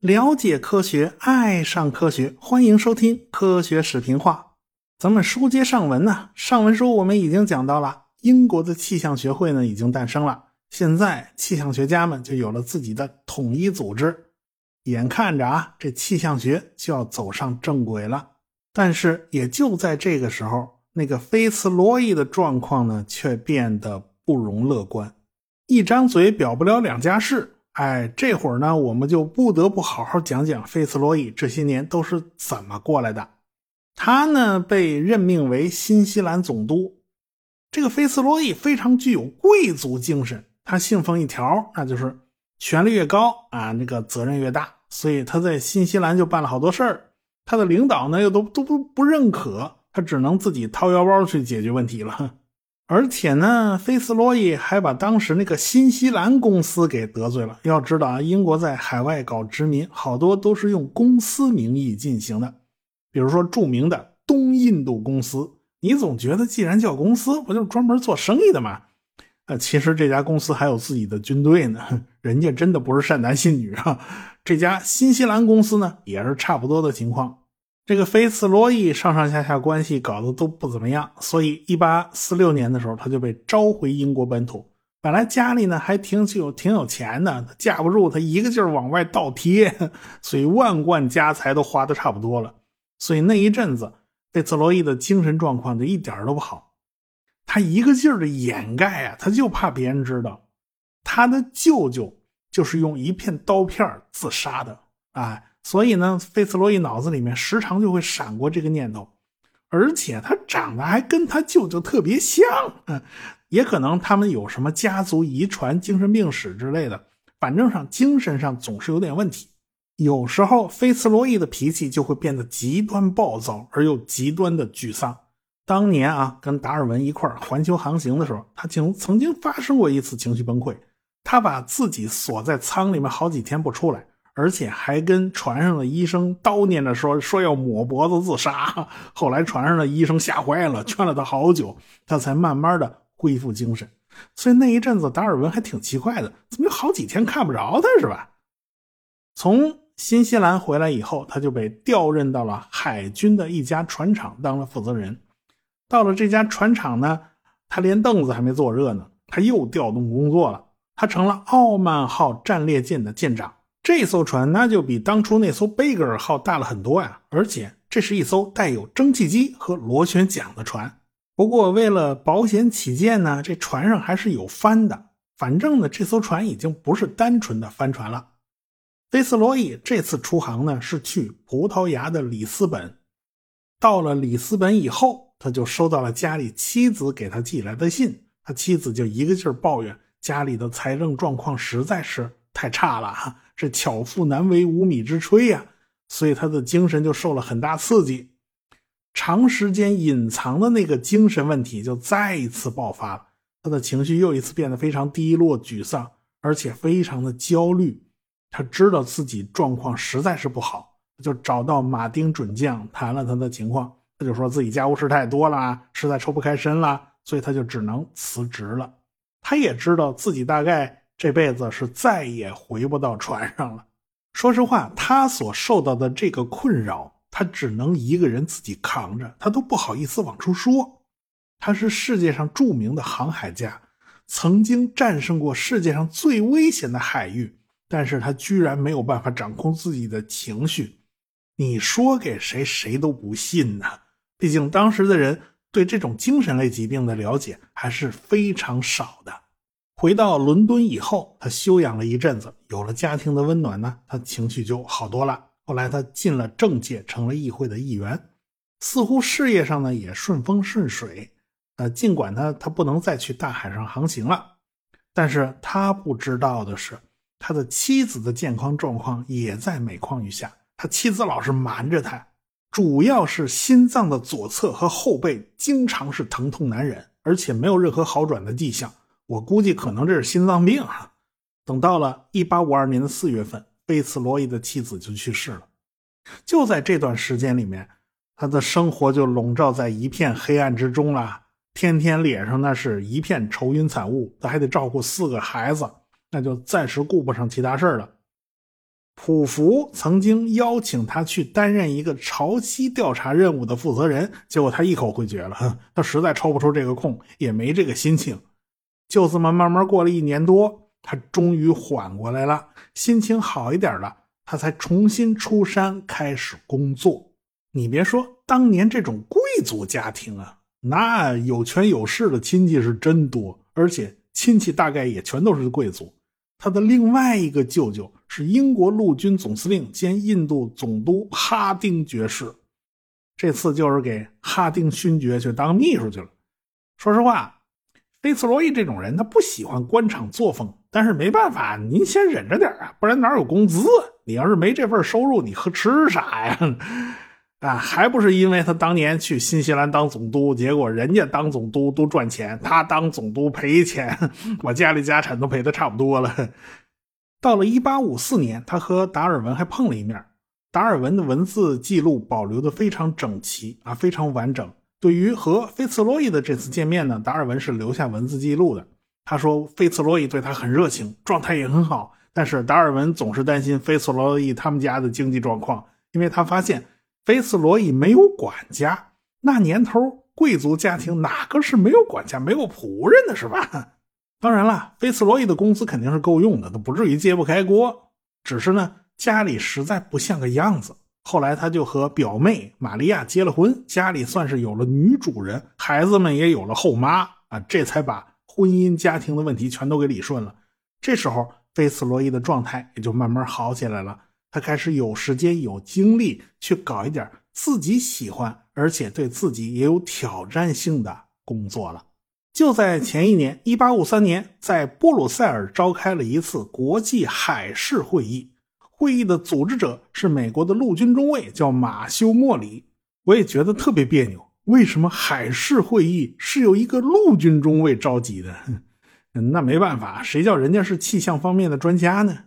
了解科学，爱上科学，欢迎收听《科学视频化》。咱们书接上文呢，上文书我们已经讲到了，英国的气象学会呢已经诞生了，现在气象学家们就有了自己的统一组织，眼看着啊，这气象学就要走上正轨了。但是也就在这个时候，那个菲茨罗伊的状况呢，却变得不容乐观，一张嘴表不了两家事。哎，这会儿呢，我们就不得不好好讲讲费斯罗伊这些年都是怎么过来的。他呢被任命为新西兰总督。这个费斯罗伊非常具有贵族精神，他信奉一条，那就是权力越高啊，那个责任越大。所以他在新西兰就办了好多事儿，他的领导呢又都都不不认可，他只能自己掏腰包去解决问题了。而且呢，菲斯罗伊还把当时那个新西兰公司给得罪了。要知道啊，英国在海外搞殖民，好多都是用公司名义进行的。比如说著名的东印度公司，你总觉得既然叫公司，不就是专门做生意的吗？呃，其实这家公司还有自己的军队呢，人家真的不是善男信女啊。这家新西兰公司呢，也是差不多的情况。这个菲茨罗伊上上下下关系搞得都不怎么样，所以一八四六年的时候，他就被召回英国本土。本来家里呢还挺有挺有钱的，架不住他一个劲儿往外倒贴，所以万贯家财都花的差不多了。所以那一阵子，菲茨罗伊的精神状况就一点都不好。他一个劲儿的掩盖啊，他就怕别人知道，他的舅舅就是用一片刀片自杀的，哎。所以呢，费茨罗伊脑子里面时常就会闪过这个念头，而且他长得还跟他舅舅特别像，嗯，也可能他们有什么家族遗传、精神病史之类的，反正上精神上总是有点问题。有时候菲茨罗伊的脾气就会变得极端暴躁，而又极端的沮丧。当年啊，跟达尔文一块环球航行的时候，他曾曾经发生过一次情绪崩溃，他把自己锁在舱里面好几天不出来。而且还跟船上的医生叨念着说说要抹脖子自杀。后来船上的医生吓坏了，劝了他好久，他才慢慢的恢复精神。所以那一阵子，达尔文还挺奇怪的，怎么有好几天看不着他，是吧？从新西兰回来以后，他就被调任到了海军的一家船厂当了负责人。到了这家船厂呢，他连凳子还没坐热呢，他又调动工作了，他成了傲慢号战列舰的舰长。这艘船那就比当初那艘贝格尔号大了很多呀，而且这是一艘带有蒸汽机和螺旋桨的船。不过为了保险起见呢，这船上还是有帆的。反正呢，这艘船已经不是单纯的帆船了。菲斯罗伊这次出航呢，是去葡萄牙的里斯本。到了里斯本以后，他就收到了家里妻子给他寄来的信，他妻子就一个劲儿抱怨家里的财政状况实在是太差了哈。这巧妇难为无米之炊呀，所以他的精神就受了很大刺激，长时间隐藏的那个精神问题就再一次爆发了，他的情绪又一次变得非常低落、沮丧，而且非常的焦虑。他知道自己状况实在是不好，就找到马丁准将谈了他的情况，他就说自己家务事太多了，实在抽不开身了，所以他就只能辞职了。他也知道自己大概。这辈子是再也回不到船上了。说实话，他所受到的这个困扰，他只能一个人自己扛着，他都不好意思往出说。他是世界上著名的航海家，曾经战胜过世界上最危险的海域，但是他居然没有办法掌控自己的情绪。你说给谁，谁都不信呢。毕竟当时的人对这种精神类疾病的了解还是非常少的。回到伦敦以后，他休养了一阵子，有了家庭的温暖呢，他情绪就好多了。后来他进了政界，成了议会的议员，似乎事业上呢也顺风顺水。呃，尽管他他不能再去大海上航行了，但是他不知道的是，他的妻子的健康状况也在每况愈下。他妻子老是瞒着他，主要是心脏的左侧和后背经常是疼痛难忍，而且没有任何好转的迹象。我估计可能这是心脏病啊。等到了一八五二年的四月份，贝茨罗伊的妻子就去世了。就在这段时间里面，他的生活就笼罩在一片黑暗之中了。天天脸上那是一片愁云惨雾，他还得照顾四个孩子，那就暂时顾不上其他事了。普福曾经邀请他去担任一个潮汐调查任务的负责人，结果他一口回绝了，他实在抽不出这个空，也没这个心情。就这么慢慢过了一年多，他终于缓过来了，心情好一点了，他才重新出山开始工作。你别说，当年这种贵族家庭啊，那有权有势的亲戚是真多，而且亲戚大概也全都是贵族。他的另外一个舅舅是英国陆军总司令兼印度总督哈丁爵士，这次就是给哈丁勋爵去当秘书去了。说实话。贝茨罗伊这种人，他不喜欢官场作风，但是没办法，您先忍着点啊，不然哪有工资？你要是没这份收入，你喝吃啥呀？啊，还不是因为他当年去新西兰当总督，结果人家当总督都赚钱，他当总督赔钱，我家里家产都赔的差不多了。到了1854年，他和达尔文还碰了一面，达尔文的文字记录保留的非常整齐啊，非常完整。对于和菲茨罗伊的这次见面呢，达尔文是留下文字记录的。他说，菲茨罗伊对他很热情，状态也很好。但是达尔文总是担心菲茨罗伊他们家的经济状况，因为他发现菲茨罗伊没有管家。那年头，贵族家庭哪个是没有管家、没有仆人的，是吧？当然了，菲茨罗伊的工资肯定是够用的，都不至于揭不开锅。只是呢，家里实在不像个样子。后来他就和表妹玛利亚结了婚，家里算是有了女主人，孩子们也有了后妈啊，这才把婚姻家庭的问题全都给理顺了。这时候，菲茨罗伊的状态也就慢慢好起来了，他开始有时间有精力去搞一点自己喜欢而且对自己也有挑战性的工作了。就在前一年，一八五三年，在波鲁塞尔召开了一次国际海事会议。会议的组织者是美国的陆军中尉，叫马修·莫里。我也觉得特别别扭，为什么海事会议是由一个陆军中尉召集的？那没办法，谁叫人家是气象方面的专家呢？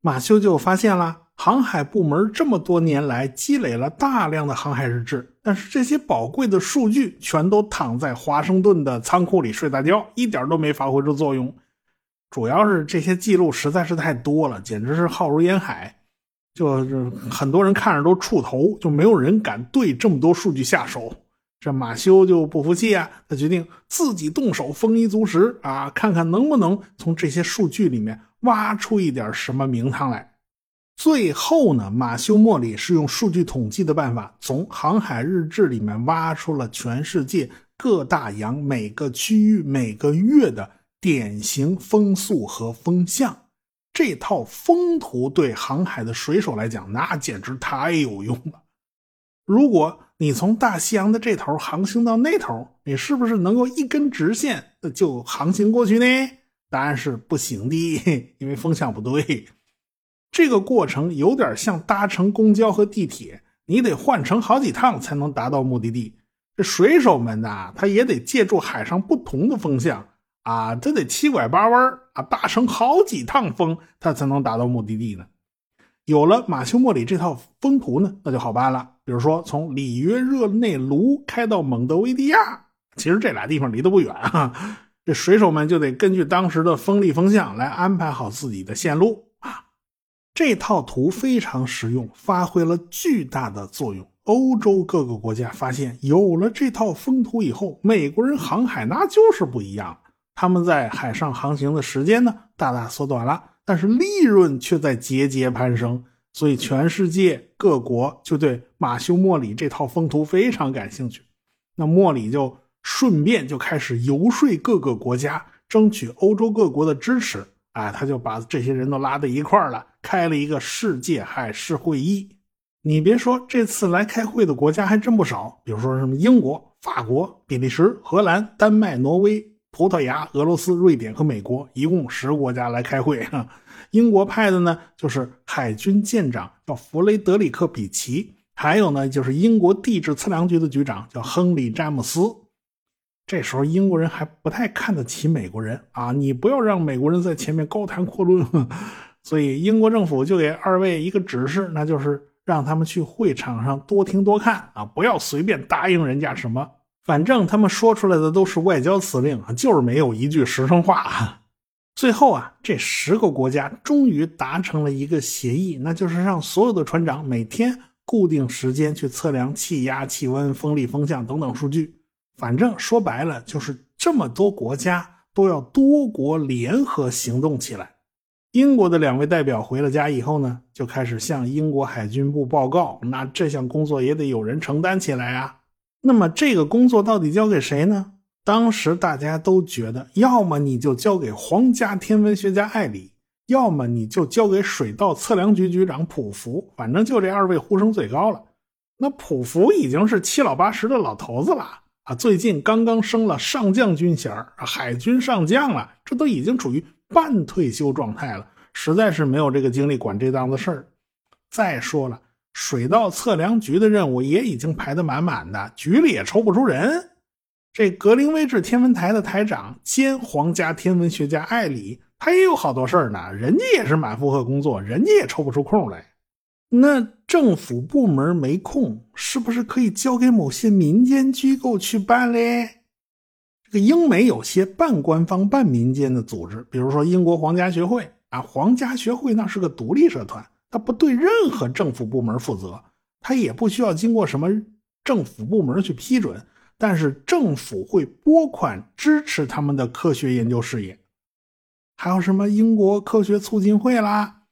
马修就发现了，航海部门这么多年来积累了大量的航海日志，但是这些宝贵的数据全都躺在华盛顿的仓库里睡大觉，一点都没发挥出作用。主要是这些记录实在是太多了，简直是浩如烟海，就是很多人看着都怵头，就没有人敢对这么多数据下手。这马修就不服气啊，他决定自己动手丰衣足食啊，看看能不能从这些数据里面挖出一点什么名堂来。最后呢，马修莫里是用数据统计的办法，从航海日志里面挖出了全世界各大洋每个区域每个月的。典型风速和风向，这套风图对航海的水手来讲，那简直太有用了。如果你从大西洋的这头航行到那头，你是不是能够一根直线就航行过去呢？答案是不行的，因为风向不对。这个过程有点像搭乘公交和地铁，你得换乘好几趟才能达到目的地。这水手们呐，他也得借助海上不同的风向。啊，这得七拐八弯啊，搭乘好几趟风，他才能达到目的地呢。有了马修莫里这套风图呢，那就好办了。比如说，从里约热内卢开到蒙德维迪亚，其实这俩地方离得不远啊。这水手们就得根据当时的风力风向来安排好自己的线路啊。这套图非常实用，发挥了巨大的作用。欧洲各个国家发现，有了这套风图以后，美国人航海那就是不一样。他们在海上航行的时间呢，大大缩短了，但是利润却在节节攀升，所以全世界各国就对马修·莫里这套风图非常感兴趣。那莫里就顺便就开始游说各个国家，争取欧洲各国的支持。哎，他就把这些人都拉到一块儿了，开了一个世界海事会议。你别说，这次来开会的国家还真不少，比如说什么英国、法国、比利时、荷兰、丹麦、挪威。葡萄牙、俄罗斯、瑞典和美国一共十个国家来开会。英国派的呢，就是海军舰长叫弗雷德里克·比奇，还有呢，就是英国地质测量局的局长叫亨利·詹姆斯。这时候英国人还不太看得起美国人啊，你不要让美国人在前面高谈阔论。所以英国政府就给二位一个指示，那就是让他们去会场上多听多看啊，不要随便答应人家什么。反正他们说出来的都是外交辞令啊，就是没有一句实诚话。最后啊，这十个国家终于达成了一个协议，那就是让所有的船长每天固定时间去测量气压、气温、风力、风向等等数据。反正说白了，就是这么多国家都要多国联合行动起来。英国的两位代表回了家以后呢，就开始向英国海军部报告。那这项工作也得有人承担起来啊。那么这个工作到底交给谁呢？当时大家都觉得，要么你就交给皇家天文学家艾里，要么你就交给水稻测量局局长普福。反正就这二位呼声最高了。那普福已经是七老八十的老头子了啊，最近刚刚升了上将军衔海军上将了，这都已经处于。半退休状态了，实在是没有这个精力管这档子事儿。再说了，水稻测量局的任务也已经排得满满的，局里也抽不出人。这格林威治天文台的台长兼皇家天文学家艾里，他也有好多事儿呢，人家也是满负荷工作，人家也抽不出空来。那政府部门没空，是不是可以交给某些民间机构去办嘞？这个英美有些半官方半民间的组织，比如说英国皇家学会啊，皇家学会那是个独立社团，它不对任何政府部门负责，它也不需要经过什么政府部门去批准，但是政府会拨款支持他们的科学研究事业。还有什么英国科学促进会啦、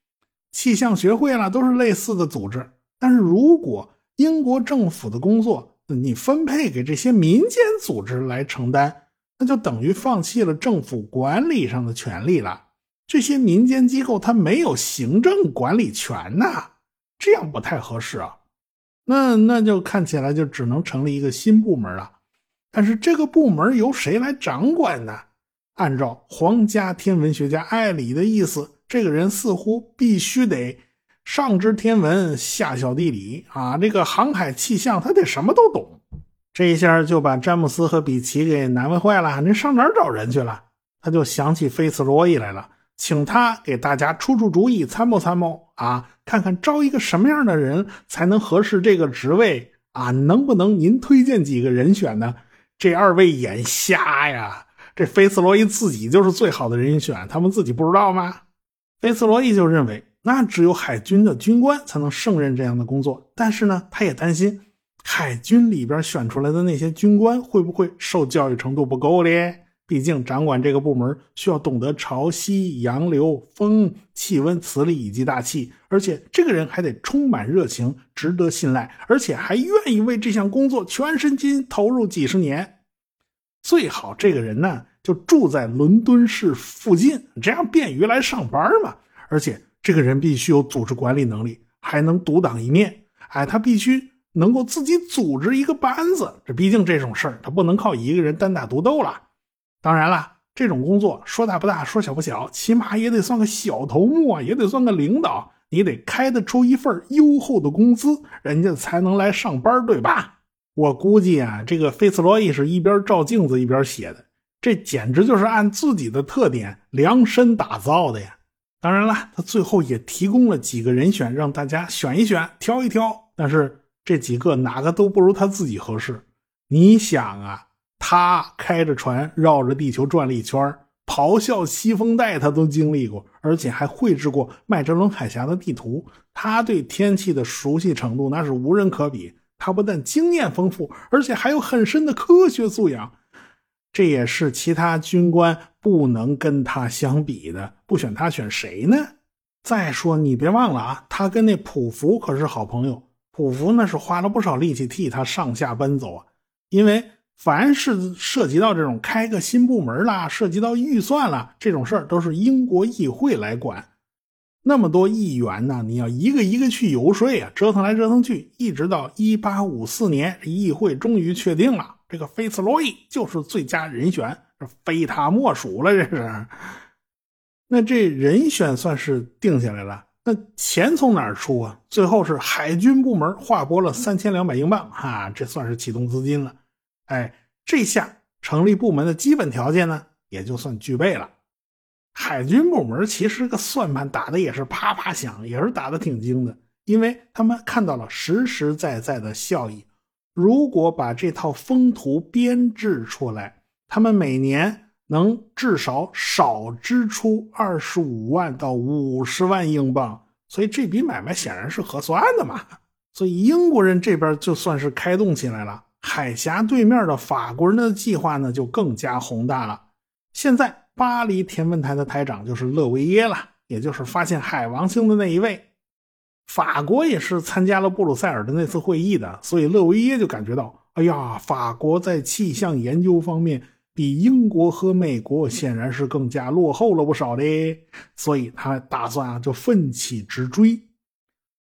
气象学会啦，都是类似的组织。但是如果英国政府的工作你分配给这些民间组织来承担。那就等于放弃了政府管理上的权利了。这些民间机构它没有行政管理权呐，这样不太合适啊。那那就看起来就只能成立一个新部门了。但是这个部门由谁来掌管呢？按照皇家天文学家艾里的意思，这个人似乎必须得上知天文，下晓地理啊，这个航海气象他得什么都懂。这一下就把詹姆斯和比奇给难为坏了。您上哪儿找人去了？他就想起菲茨罗伊来了，请他给大家出出主意，参谋参谋啊，看看招一个什么样的人才能合适这个职位啊？能不能您推荐几个人选呢？这二位眼瞎呀！这菲茨罗伊自己就是最好的人选，他们自己不知道吗？菲茨罗伊就认为，那只有海军的军官才能胜任这样的工作，但是呢，他也担心。海军里边选出来的那些军官会不会受教育程度不够嘞？毕竟掌管这个部门需要懂得潮汐、洋流、风、气温、磁力以及大气，而且这个人还得充满热情，值得信赖，而且还愿意为这项工作全身心投入几十年。最好这个人呢就住在伦敦市附近，这样便于来上班嘛。而且这个人必须有组织管理能力，还能独当一面。哎，他必须。能够自己组织一个班子，这毕竟这种事儿，他不能靠一个人单打独斗了。当然了，这种工作说大不大，说小不小，起码也得算个小头目啊，也得算个领导。你得开得出一份优厚的工资，人家才能来上班，对吧？我估计啊，这个费茨罗伊是一边照镜子一边写的，这简直就是按自己的特点量身打造的呀。当然了，他最后也提供了几个人选，让大家选一选，挑一挑。但是。这几个哪个都不如他自己合适。你想啊，他开着船绕着地球转了一圈，咆哮西风带他都经历过，而且还绘制过麦哲伦海峡的地图。他对天气的熟悉程度那是无人可比。他不但经验丰富，而且还有很深的科学素养，这也是其他军官不能跟他相比的。不选他，选谁呢？再说，你别忘了啊，他跟那普福可是好朋友。普福那是花了不少力气替他上下奔走啊，因为凡是涉及到这种开个新部门啦，涉及到预算啦这种事儿，都是英国议会来管。那么多议员呢，你要一个一个去游说啊，折腾来折腾去，一直到一八五四年，议会终于确定了，这个菲茨罗伊就是最佳人选，非他莫属了。这是，那这人选算是定下来了。那钱从哪儿出啊？最后是海军部门划拨了三千两百英镑，哈，这算是启动资金了。哎，这下成立部门的基本条件呢，也就算具备了。海军部门其实个算盘打的也是啪啪响，也是打的挺精的，因为他们看到了实实在在的效益。如果把这套风图编制出来，他们每年能至少少支出二十五万到五十万英镑，所以这笔买卖显然是合算的嘛。所以英国人这边就算是开动起来了，海峡对面的法国人的计划呢就更加宏大了。现在巴黎天文台的台长就是勒维耶了，也就是发现海王星的那一位。法国也是参加了布鲁塞尔的那次会议的，所以勒维耶就感觉到，哎呀，法国在气象研究方面比英国和美国显然是更加落后了不少的，所以他打算啊就奋起直追。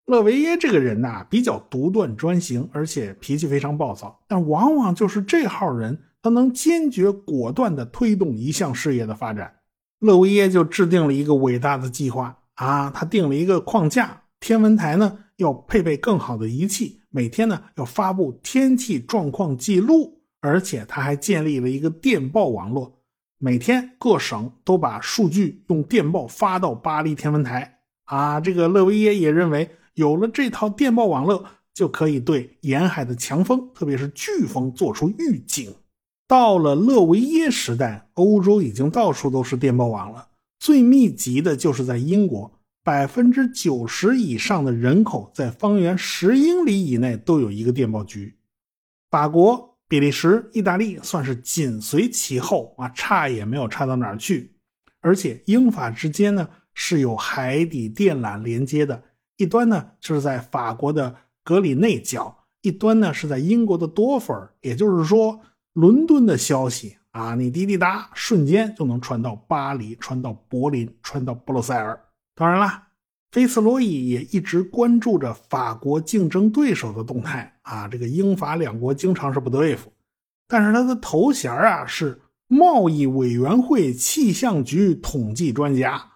勒维耶这个人呐，比较独断专行，而且脾气非常暴躁。但往往就是这号人，他能坚决果断地推动一项事业的发展。勒维耶就制定了一个伟大的计划啊，他定了一个框架：天文台呢要配备更好的仪器，每天呢要发布天气状况记录，而且他还建立了一个电报网络，每天各省都把数据用电报发到巴黎天文台啊。这个勒维耶也认为。有了这套电报网络，就可以对沿海的强风，特别是飓风做出预警。到了勒维耶时代，欧洲已经到处都是电报网了，最密集的就是在英国，百分之九十以上的人口在方圆十英里以内都有一个电报局。法国、比利时、意大利算是紧随其后啊，差也没有差到哪儿去。而且英法之间呢是有海底电缆连接的。一端呢就是在法国的格里内角，一端呢是在英国的多佛。也就是说，伦敦的消息啊，你滴滴答，瞬间就能传到巴黎，传到柏林，传到布鲁塞尔。当然啦，菲茨罗伊也一直关注着法国竞争对手的动态啊。这个英法两国经常是不对付，但是他的头衔啊是贸易委员会气象局统计专家。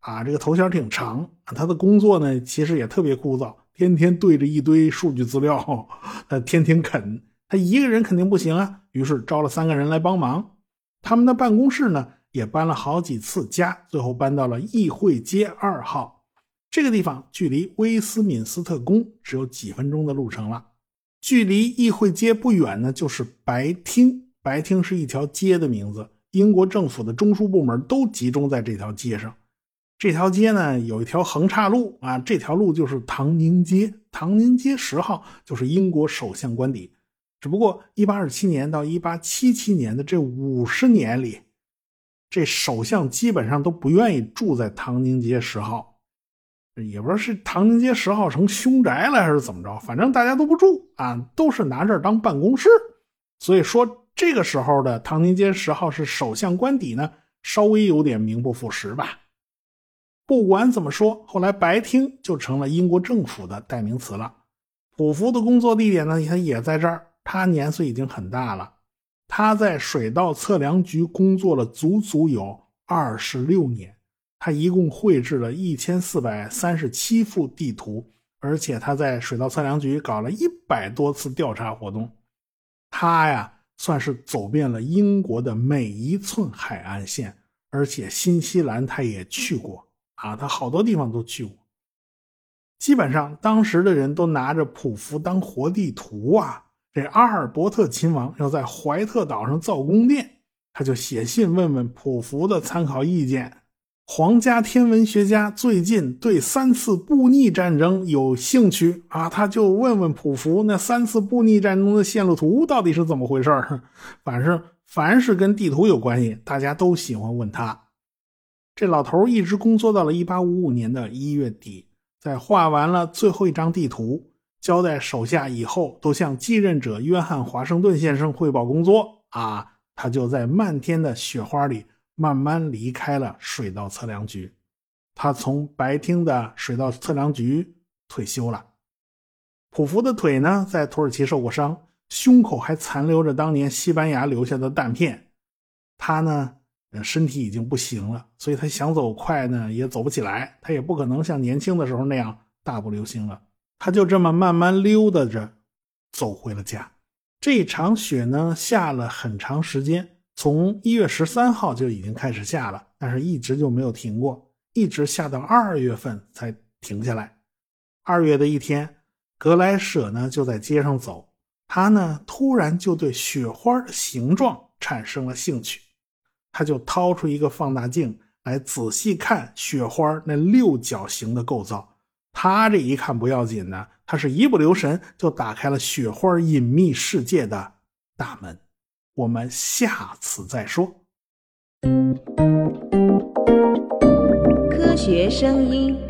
啊，这个头衔挺长，他的工作呢其实也特别枯燥，天天对着一堆数据资料，他天天啃，他一个人肯定不行啊，于是招了三个人来帮忙。他们的办公室呢也搬了好几次家，最后搬到了议会街二号这个地方，距离威斯敏斯特宫只有几分钟的路程了。距离议会街不远呢，就是白厅，白厅是一条街的名字，英国政府的中枢部门都集中在这条街上。这条街呢有一条横岔路啊，这条路就是唐宁街，唐宁街十号就是英国首相官邸。只不过1827年到1877年的这五十年里，这首相基本上都不愿意住在唐宁街十号，也不知道是唐宁街十号成凶宅了还是怎么着，反正大家都不住啊，都是拿这儿当办公室。所以说这个时候的唐宁街十号是首相官邸呢，稍微有点名不副实吧。不管怎么说，后来白厅就成了英国政府的代名词了。普福的工作地点呢，他也在这儿。他年岁已经很大了，他在水稻测量局工作了足足有二十六年。他一共绘制了一千四百三十七幅地图，而且他在水稻测量局搞了一百多次调查活动。他呀，算是走遍了英国的每一寸海岸线，而且新西兰他也去过。啊，他好多地方都去过。基本上，当时的人都拿着普福当活地图啊。这阿尔伯特亲王要在怀特岛上造宫殿，他就写信问问普福的参考意见。皇家天文学家最近对三次布匿战争有兴趣啊，他就问问普福那三次布匿战争的线路图到底是怎么回事反正凡是跟地图有关系，大家都喜欢问他。这老头一直工作到了一八五五年的一月底，在画完了最后一张地图，交代手下以后都向继任者约翰·华盛顿先生汇报工作啊，他就在漫天的雪花里慢慢离开了水稻测量局。他从白厅的水稻测量局退休了。普福的腿呢，在土耳其受过伤，胸口还残留着当年西班牙留下的弹片。他呢？身体已经不行了，所以他想走快呢也走不起来，他也不可能像年轻的时候那样大步流星了。他就这么慢慢溜达着走回了家。这场雪呢下了很长时间，从一月十三号就已经开始下了，但是一直就没有停过，一直下到二月份才停下来。二月的一天，格莱舍呢就在街上走，他呢突然就对雪花的形状产生了兴趣，他就掏出一个放大镜来仔细看雪花那六角形的构造。他这一看不要紧呢，他是一不留神就打开了雪花隐秘世界的大门。我们下次再说。科学声音。